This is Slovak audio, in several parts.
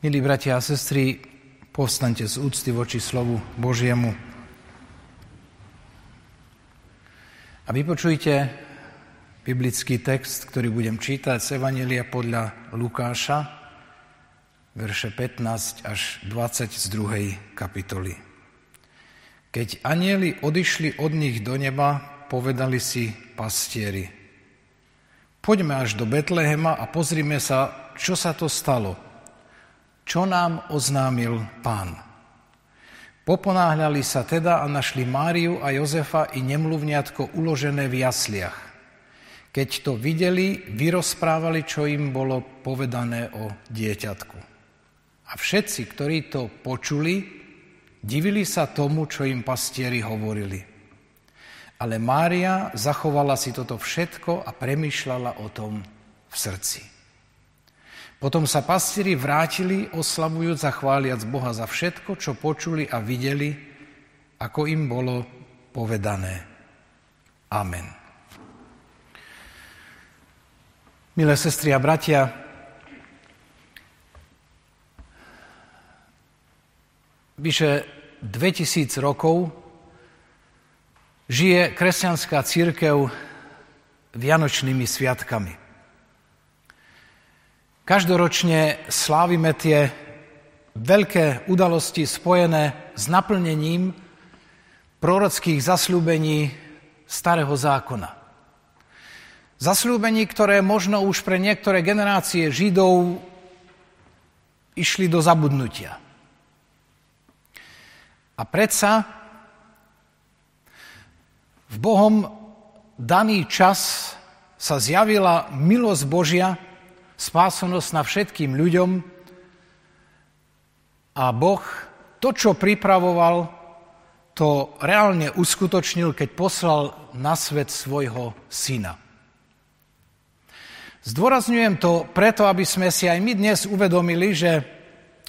Milí bratia a sestry, povstaňte z úcty voči slovu Božiemu a vypočujte biblický text, ktorý budem čítať z Evangelia podľa Lukáša, verše 15 až 20 z druhej kapitoly. Keď anieli odišli od nich do neba, povedali si pastieri. Poďme až do Betlehema a pozrime sa, čo sa to stalo – čo nám oznámil pán. Poponáhľali sa teda a našli Máriu a Jozefa i nemluvňatko uložené v jasliach. Keď to videli, vyrozprávali, čo im bolo povedané o dieťatku. A všetci, ktorí to počuli, divili sa tomu, čo im pastieri hovorili. Ale Mária zachovala si toto všetko a premyšľala o tom v srdci. Potom sa pastieri vrátili, oslavujúc a chváliac Boha za všetko, čo počuli a videli, ako im bolo povedané. Amen. Milé sestry a bratia, vyše 2000 rokov žije kresťanská církev vianočnými sviatkami. Každoročne slávime tie veľké udalosti spojené s naplnením prorockých zasľúbení starého zákona. Zasľúbení, ktoré možno už pre niektoré generácie Židov išli do zabudnutia. A predsa v Bohom daný čas sa zjavila milosť Božia, spásenosť na všetkým ľuďom a Boh to, čo pripravoval, to reálne uskutočnil, keď poslal na svet svojho syna. Zdôrazňujem to preto, aby sme si aj my dnes uvedomili, že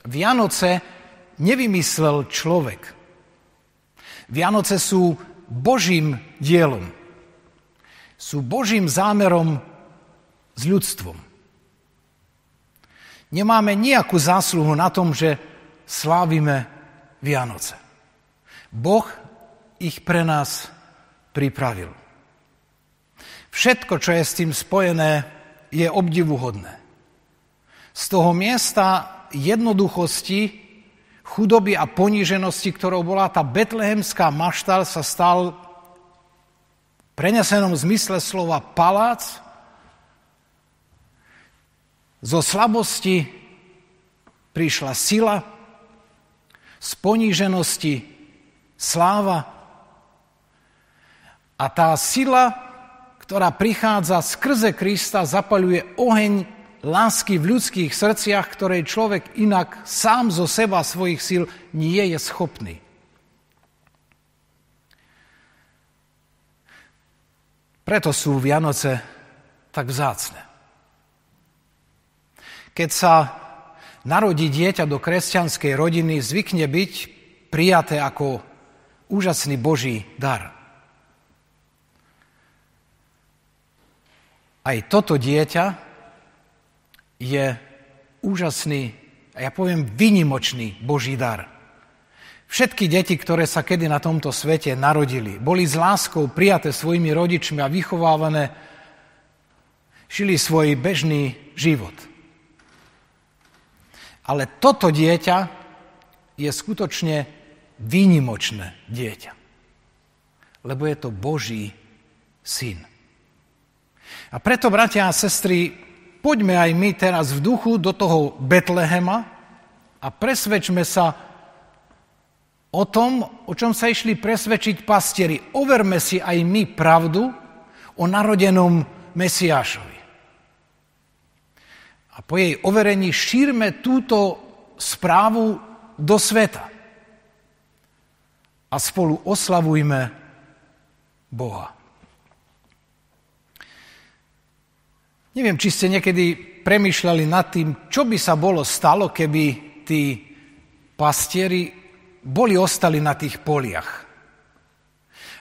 Vianoce nevymyslel človek. Vianoce sú Božím dielom. Sú Božím zámerom s ľudstvom. Nemáme nejakú zásluhu na tom, že slávime Vianoce. Boh ich pre nás pripravil. Všetko, čo je s tým spojené, je obdivuhodné. Z toho miesta jednoduchosti, chudoby a poníženosti, ktorou bola tá betlehemská maštal, sa stal v prenesenom zmysle slova palác, zo slabosti prišla sila, z poníženosti sláva. A tá sila, ktorá prichádza skrze Krista, zapaľuje oheň lásky v ľudských srdciach, ktorej človek inak sám zo seba svojich síl nie je schopný. Preto sú Vianoce tak vzácne. Keď sa narodí dieťa do kresťanskej rodiny, zvykne byť prijaté ako úžasný Boží dar. Aj toto dieťa je úžasný, a ja poviem vynimočný Boží dar. Všetky deti, ktoré sa kedy na tomto svete narodili, boli s láskou prijaté svojimi rodičmi a vychovávané, žili svoj bežný život – ale toto dieťa je skutočne výnimočné dieťa. Lebo je to Boží syn. A preto, bratia a sestry, poďme aj my teraz v duchu do toho Betlehema a presvedčme sa o tom, o čom sa išli presvedčiť pastieri. Overme si aj my pravdu o narodenom Mesiášovi a po jej overení šírme túto správu do sveta. A spolu oslavujme Boha. Neviem, či ste niekedy premyšľali nad tým, čo by sa bolo stalo, keby tí pastieri boli ostali na tých poliach.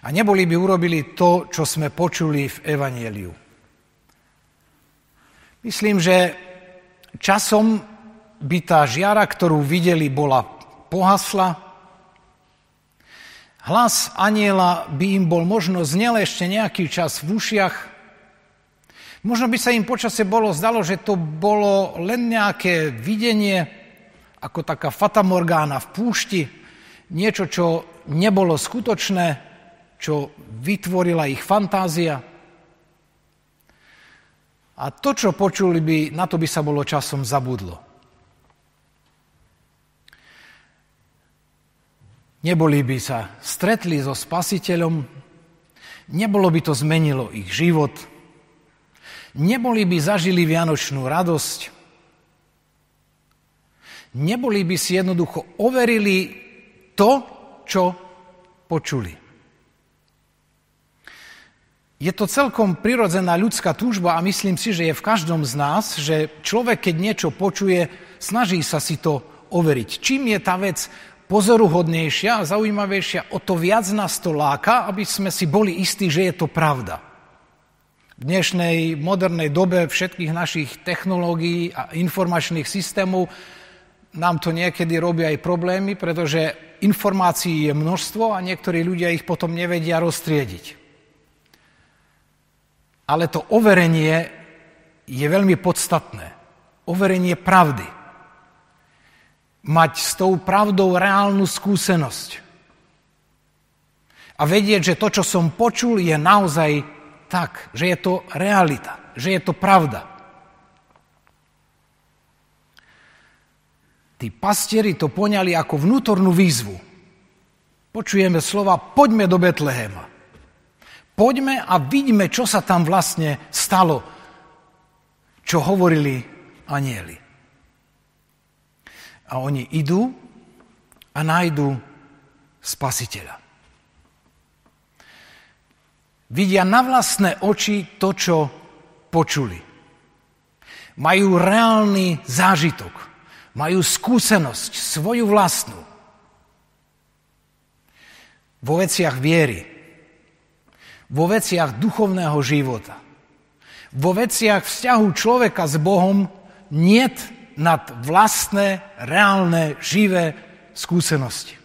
A neboli by urobili to, čo sme počuli v Evangeliu. Myslím, že časom by tá žiara, ktorú videli, bola pohasla. Hlas aniela by im bol možno znel ešte nejaký čas v ušiach. Možno by sa im počase bolo zdalo, že to bolo len nejaké videnie, ako taká fatamorgána v púšti, niečo, čo nebolo skutočné, čo vytvorila ich fantázia. A to, čo počuli by, na to by sa bolo časom zabudlo. Neboli by sa stretli so spasiteľom, nebolo by to zmenilo ich život, neboli by zažili vianočnú radosť, neboli by si jednoducho overili to, čo počuli. Je to celkom prirodzená ľudská túžba a myslím si, že je v každom z nás, že človek, keď niečo počuje, snaží sa si to overiť. Čím je tá vec pozoruhodnejšia a zaujímavejšia, o to viac nás to láka, aby sme si boli istí, že je to pravda. V dnešnej modernej dobe všetkých našich technológií a informačných systémov nám to niekedy robí aj problémy, pretože informácií je množstvo a niektorí ľudia ich potom nevedia roztriediť ale to overenie je veľmi podstatné. Overenie pravdy. Mať s tou pravdou reálnu skúsenosť. A vedieť, že to, čo som počul, je naozaj tak, že je to realita, že je to pravda. Tí pastieri to poňali ako vnútornú výzvu. Počujeme slova, poďme do Betlehema. Poďme a vidíme, čo sa tam vlastne stalo, čo hovorili anieli. A oni idú a nájdú spasiteľa. Vidia na vlastné oči to, čo počuli. Majú reálny zážitok. Majú skúsenosť, svoju vlastnú. Vo veciach viery vo veciach duchovného života. Vo veciach vzťahu človeka s Bohom niet nad vlastné, reálne, živé skúsenosti.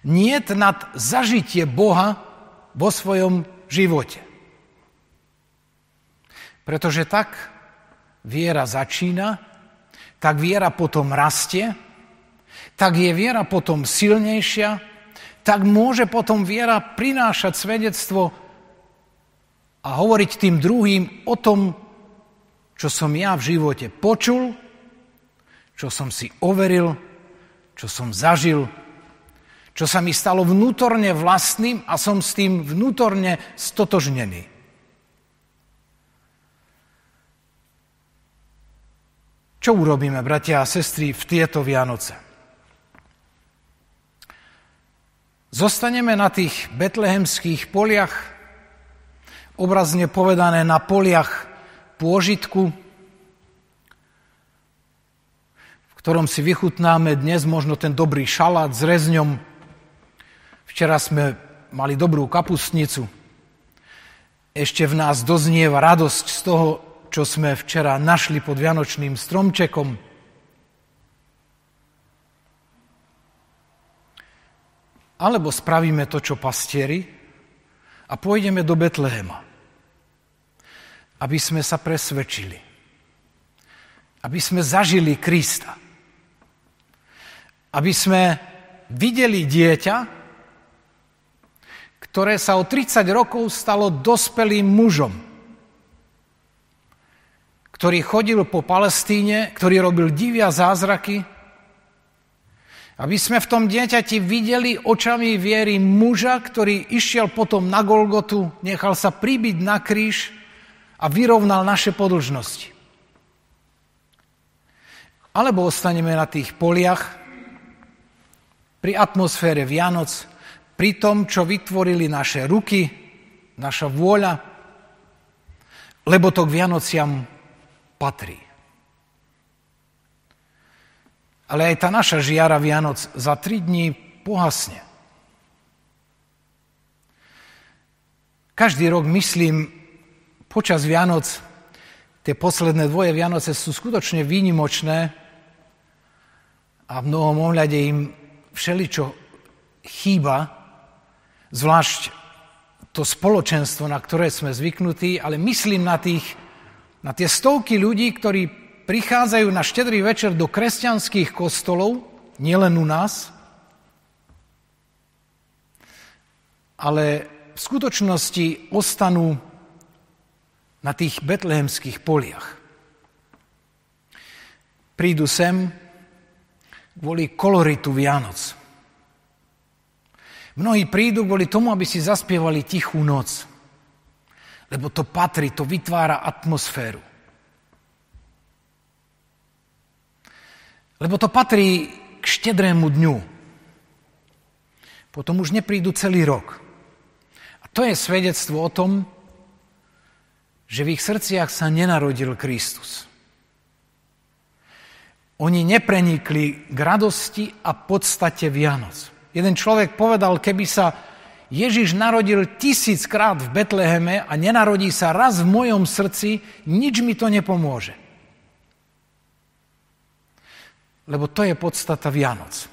Niet nad zažitie Boha vo svojom živote. Pretože tak viera začína, tak viera potom rastie, tak je viera potom silnejšia, tak môže potom viera prinášať svedectvo a hovoriť tým druhým o tom, čo som ja v živote počul, čo som si overil, čo som zažil, čo sa mi stalo vnútorne vlastným a som s tým vnútorne stotožnený. Čo urobíme, bratia a sestry, v tieto Vianoce? Zostaneme na tých betlehemských poliach, obrazne povedané na poliach pôžitku, v ktorom si vychutnáme dnes možno ten dobrý šalát s rezňom. Včera sme mali dobrú kapustnicu. Ešte v nás doznieva radosť z toho, čo sme včera našli pod Vianočným stromčekom – Alebo spravíme to, čo pastieri a pôjdeme do Betlehema, aby sme sa presvedčili, aby sme zažili Krista, aby sme videli dieťa, ktoré sa o 30 rokov stalo dospelým mužom, ktorý chodil po Palestíne, ktorý robil divia zázraky, aby sme v tom dieťati videli očami viery muža, ktorý išiel potom na Golgotu, nechal sa pribiť na kríž a vyrovnal naše podlžnosti. Alebo ostaneme na tých poliach, pri atmosfére Vianoc, pri tom, čo vytvorili naše ruky, naša vôľa, lebo to k Vianociam patrí. Ale aj tá naša žiara Vianoc za tri dní pohasne. Každý rok myslím počas Vianoc, Tie posledné dvoje Vianoce sú skutočne výnimočné a v mnohom ohľade im všeličo chýba, zvlášť to spoločenstvo, na ktoré sme zvyknutí, ale myslím na, tých, na tie stovky ľudí, ktorí prichádzajú na štedrý večer do kresťanských kostolov, nielen u nás, ale v skutočnosti ostanú na tých betlehemských poliach. Prídu sem kvôli koloritu Vianoc. Mnohí prídu kvôli tomu, aby si zaspievali tichú noc. Lebo to patrí, to vytvára atmosféru. Lebo to patrí k štedrému dňu. Potom už neprídu celý rok. A to je svedectvo o tom, že v ich srdciach sa nenarodil Kristus. Oni neprenikli k radosti a podstate Vianoc. Jeden človek povedal, keby sa Ježiš narodil tisíckrát v Betleheme a nenarodí sa raz v mojom srdci, nič mi to nepomôže. Lebo to je podstata Vianoc.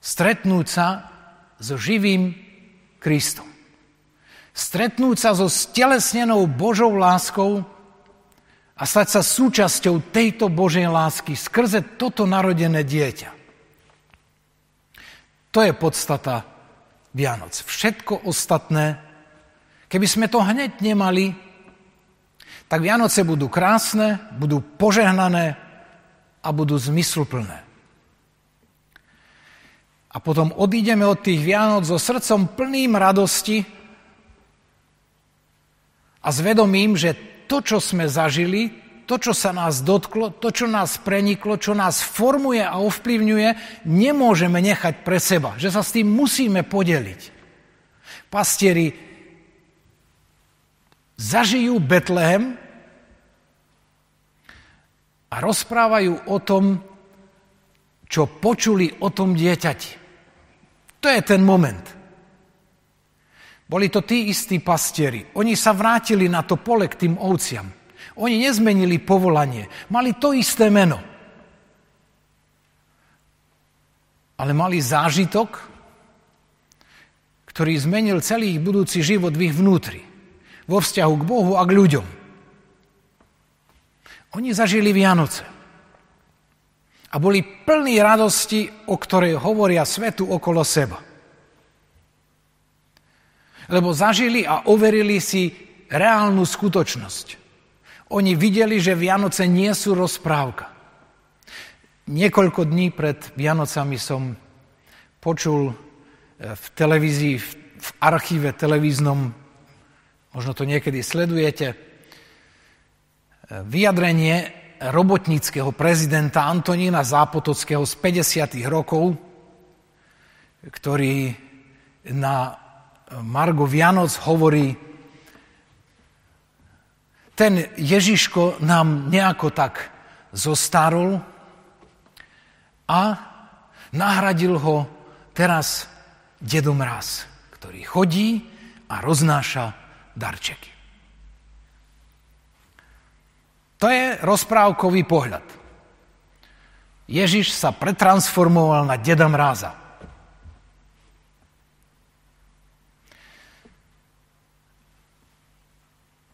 Stretnúť sa so živým Kristom. Stretnúť sa so stelesnenou Božou láskou, a stať sa súčasťou tejto Božej lásky skrze toto narodené dieťa. To je podstata Vianoc. Všetko ostatné, keby sme to hneď nemali, tak Vianoce budú krásne, budú požehnané a budú zmysluplné. A potom odídeme od tých Vianoc so srdcom plným radosti a zvedomím, že to, čo sme zažili, to, čo sa nás dotklo, to, čo nás preniklo, čo nás formuje a ovplyvňuje, nemôžeme nechať pre seba. Že sa s tým musíme podeliť. Pastieri zažijú Betlehem a rozprávajú o tom, čo počuli o tom dieťati. To je ten moment. Boli to tí istí pastieri. Oni sa vrátili na to pole k tým ovciam. Oni nezmenili povolanie. Mali to isté meno. Ale mali zážitok, ktorý zmenil celý ich budúci život v ich vnútri. Vo vzťahu k Bohu a k ľuďom. Oni zažili Vianoce. A boli plní radosti, o ktorej hovoria svetu okolo seba lebo zažili a overili si reálnu skutočnosť. Oni videli, že Vianoce nie sú rozprávka. Niekoľko dní pred Vianocami som počul e, v televízii, v archíve televíznom, možno to niekedy sledujete, vyjadrenie robotníckého prezidenta Antonína Zápotockého z 50. rokov, ktorý na Margo Vianoc hovorí, ten Ježiško nám nejako tak zostarol a nahradil ho teraz Dedo Mraz, ktorý chodí a roznáša darčeky. To je rozprávkový pohľad. Ježiš sa pretransformoval na Deda Mráza.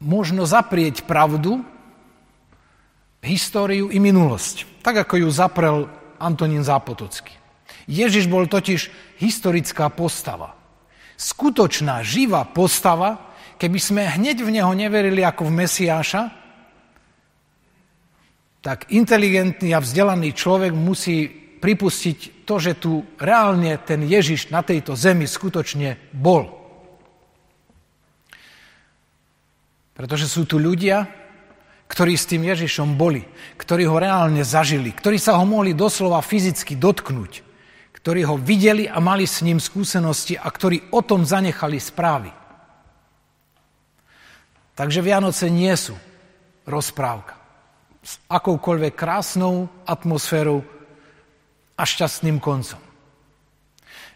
možno zaprieť pravdu, históriu i minulosť. Tak ako ju zaprel Antonín Zápotocký. Ježiš bol totiž historická postava. Skutočná, živá postava, keby sme hneď v neho neverili ako v Mesiáša, tak inteligentný a vzdelaný človek musí pripustiť to, že tu reálne ten Ježiš na tejto zemi skutočne bol. Pretože sú tu ľudia, ktorí s tým Ježišom boli, ktorí ho reálne zažili, ktorí sa ho mohli doslova fyzicky dotknúť, ktorí ho videli a mali s ním skúsenosti a ktorí o tom zanechali správy. Takže Vianoce nie sú rozprávka. S akoukoľvek krásnou atmosférou a šťastným koncom.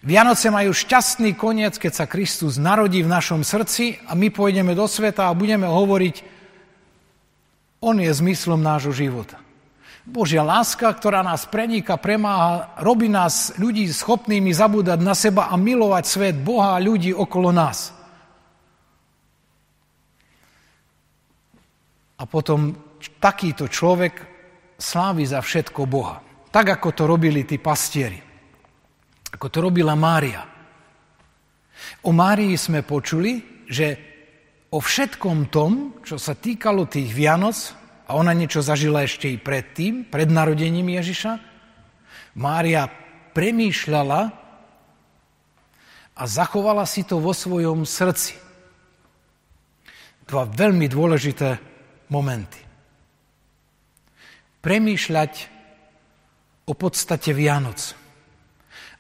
Vianoce majú šťastný koniec, keď sa Kristus narodí v našom srdci a my pôjdeme do sveta a budeme hovoriť On je zmyslom nášho života. Božia láska, ktorá nás preníka, premáha, robí nás ľudí schopnými zabúdať na seba a milovať svet, Boha a ľudí okolo nás. A potom takýto človek slávi za všetko Boha. Tak, ako to robili tí pastieri. Ako to robila Mária. O Márii sme počuli, že o všetkom tom, čo sa týkalo tých Vianoc, a ona niečo zažila ešte i predtým, pred narodením Ježiša, Mária premýšľala a zachovala si to vo svojom srdci. Dva veľmi dôležité momenty. Premýšľať o podstate Vianoc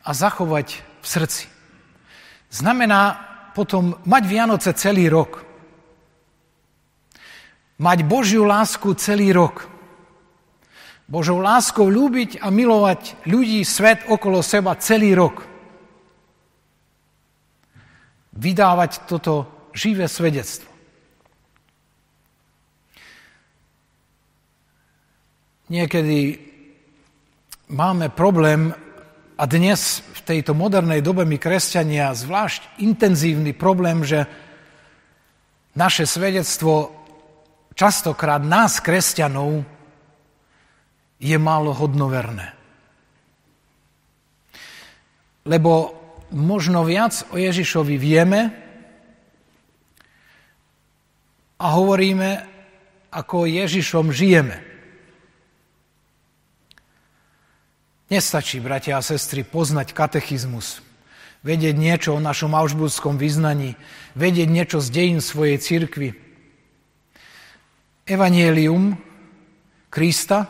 a zachovať v srdci. Znamená potom mať Vianoce celý rok. Mať Božiu lásku celý rok. Božou láskou ľúbiť a milovať ľudí, svet okolo seba celý rok. Vydávať toto živé svedectvo. Niekedy máme problém, a dnes v tejto modernej dobe my kresťania zvlášť intenzívny problém, že naše svedectvo častokrát nás, kresťanov, je málo hodnoverné. Lebo možno viac o Ježišovi vieme a hovoríme, ako Ježišom žijeme. Nestačí, bratia a sestry, poznať katechizmus, vedieť niečo o našom aušbudskom vyznaní, vedieť niečo z dejín svojej cirkvi. Evangelium Krista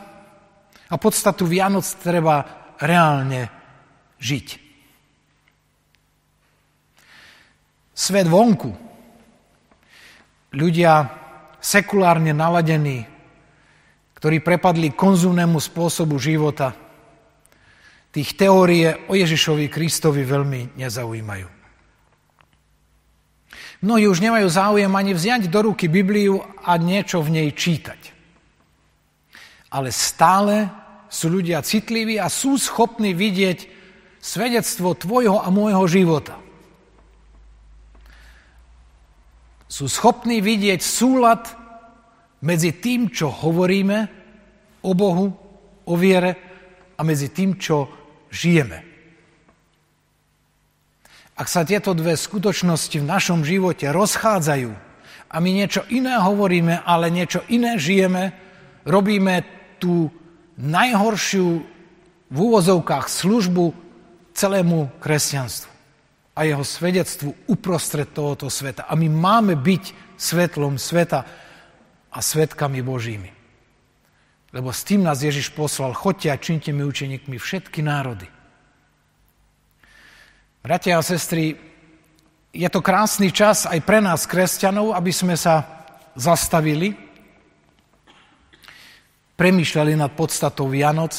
a podstatu Vianoc treba reálne žiť. Svet vonku, ľudia sekulárne naladení, ktorí prepadli konzumnému spôsobu života – tých teórie o Ježišovi Kristovi veľmi nezaujímajú. Mnohí už nemajú záujem ani vziať do ruky Bibliu a niečo v nej čítať. Ale stále sú ľudia citliví a sú schopní vidieť svedectvo tvojho a môjho života. Sú schopní vidieť súlad medzi tým, čo hovoríme o Bohu, o viere a medzi tým, čo žijeme. Ak sa tieto dve skutočnosti v našom živote rozchádzajú a my niečo iné hovoríme, ale niečo iné žijeme, robíme tú najhoršiu v úvozovkách službu celému kresťanstvu a jeho svedectvu uprostred tohoto sveta. A my máme byť svetlom sveta a svetkami Božími. Lebo s tým nás Ježiš poslal, chodte a činte mi učeníkmi všetky národy. Bratia a sestry, je to krásny čas aj pre nás, kresťanov, aby sme sa zastavili, premýšľali nad podstatou Vianoc,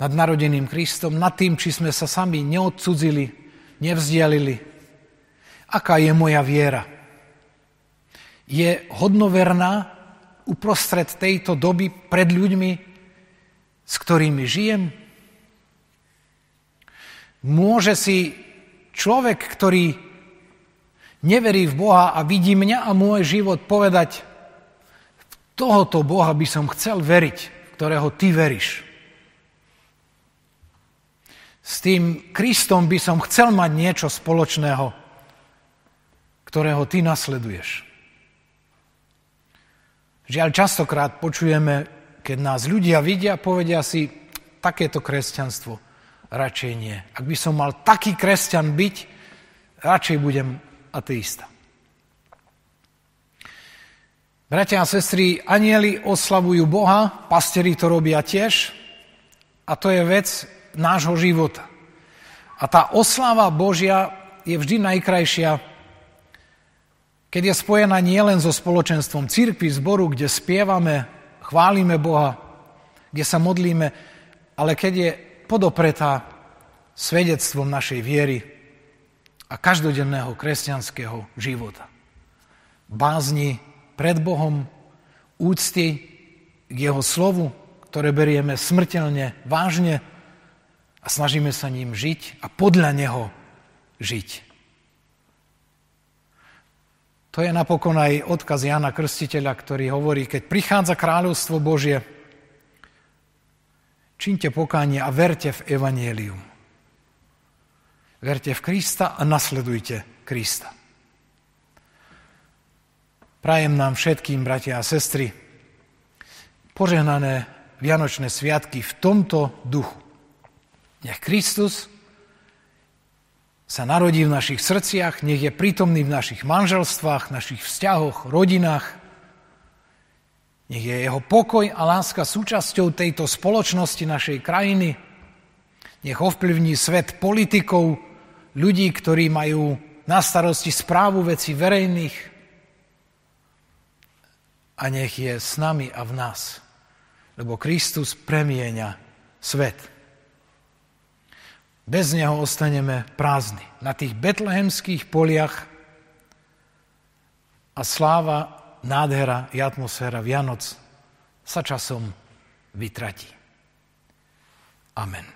nad narodeným Kristom, nad tým, či sme sa sami neodcudzili, nevzdialili. Aká je moja viera? Je hodnoverná uprostred tejto doby pred ľuďmi, s ktorými žijem? Môže si človek, ktorý neverí v Boha a vidí mňa a môj život povedať, v tohoto Boha by som chcel veriť, ktorého ty veríš. S tým Kristom by som chcel mať niečo spoločného, ktorého ty nasleduješ. Žiaľ, častokrát počujeme, keď nás ľudia vidia, povedia si, takéto kresťanstvo radšej nie. Ak by som mal taký kresťan byť, radšej budem ateista. Bratia a sestry, anieli oslavujú Boha, pasteri to robia tiež a to je vec nášho života. A tá oslava Božia je vždy najkrajšia keď je spojená nielen so spoločenstvom církvy, zboru, kde spievame, chválime Boha, kde sa modlíme, ale keď je podopretá svedectvom našej viery a každodenného kresťanského života. Bázni pred Bohom, úcty k jeho slovu, ktoré berieme smrteľne vážne a snažíme sa ním žiť a podľa neho žiť. To je napokon aj odkaz Jana Krstiteľa, ktorý hovorí, keď prichádza kráľovstvo Božie, čínte pokánie a verte v Evangelium. Verte v Krista a nasledujte Krista. Prajem nám všetkým, bratia a sestry, požehnané Vianočné sviatky v tomto duchu. Nech Kristus sa narodí v našich srdciach, nech je prítomný v našich manželstvách, našich vzťahoch, rodinách. Nech je jeho pokoj a láska súčasťou tejto spoločnosti našej krajiny. Nech ovplyvní svet politikov, ľudí, ktorí majú na starosti správu veci verejných, a nech je s nami a v nás, lebo Kristus premieňa svet. Bez neho ostaneme prázdni. Na tých betlehemských poliach a sláva, nádhera i atmosféra Vianoc sa časom vytratí. Amen.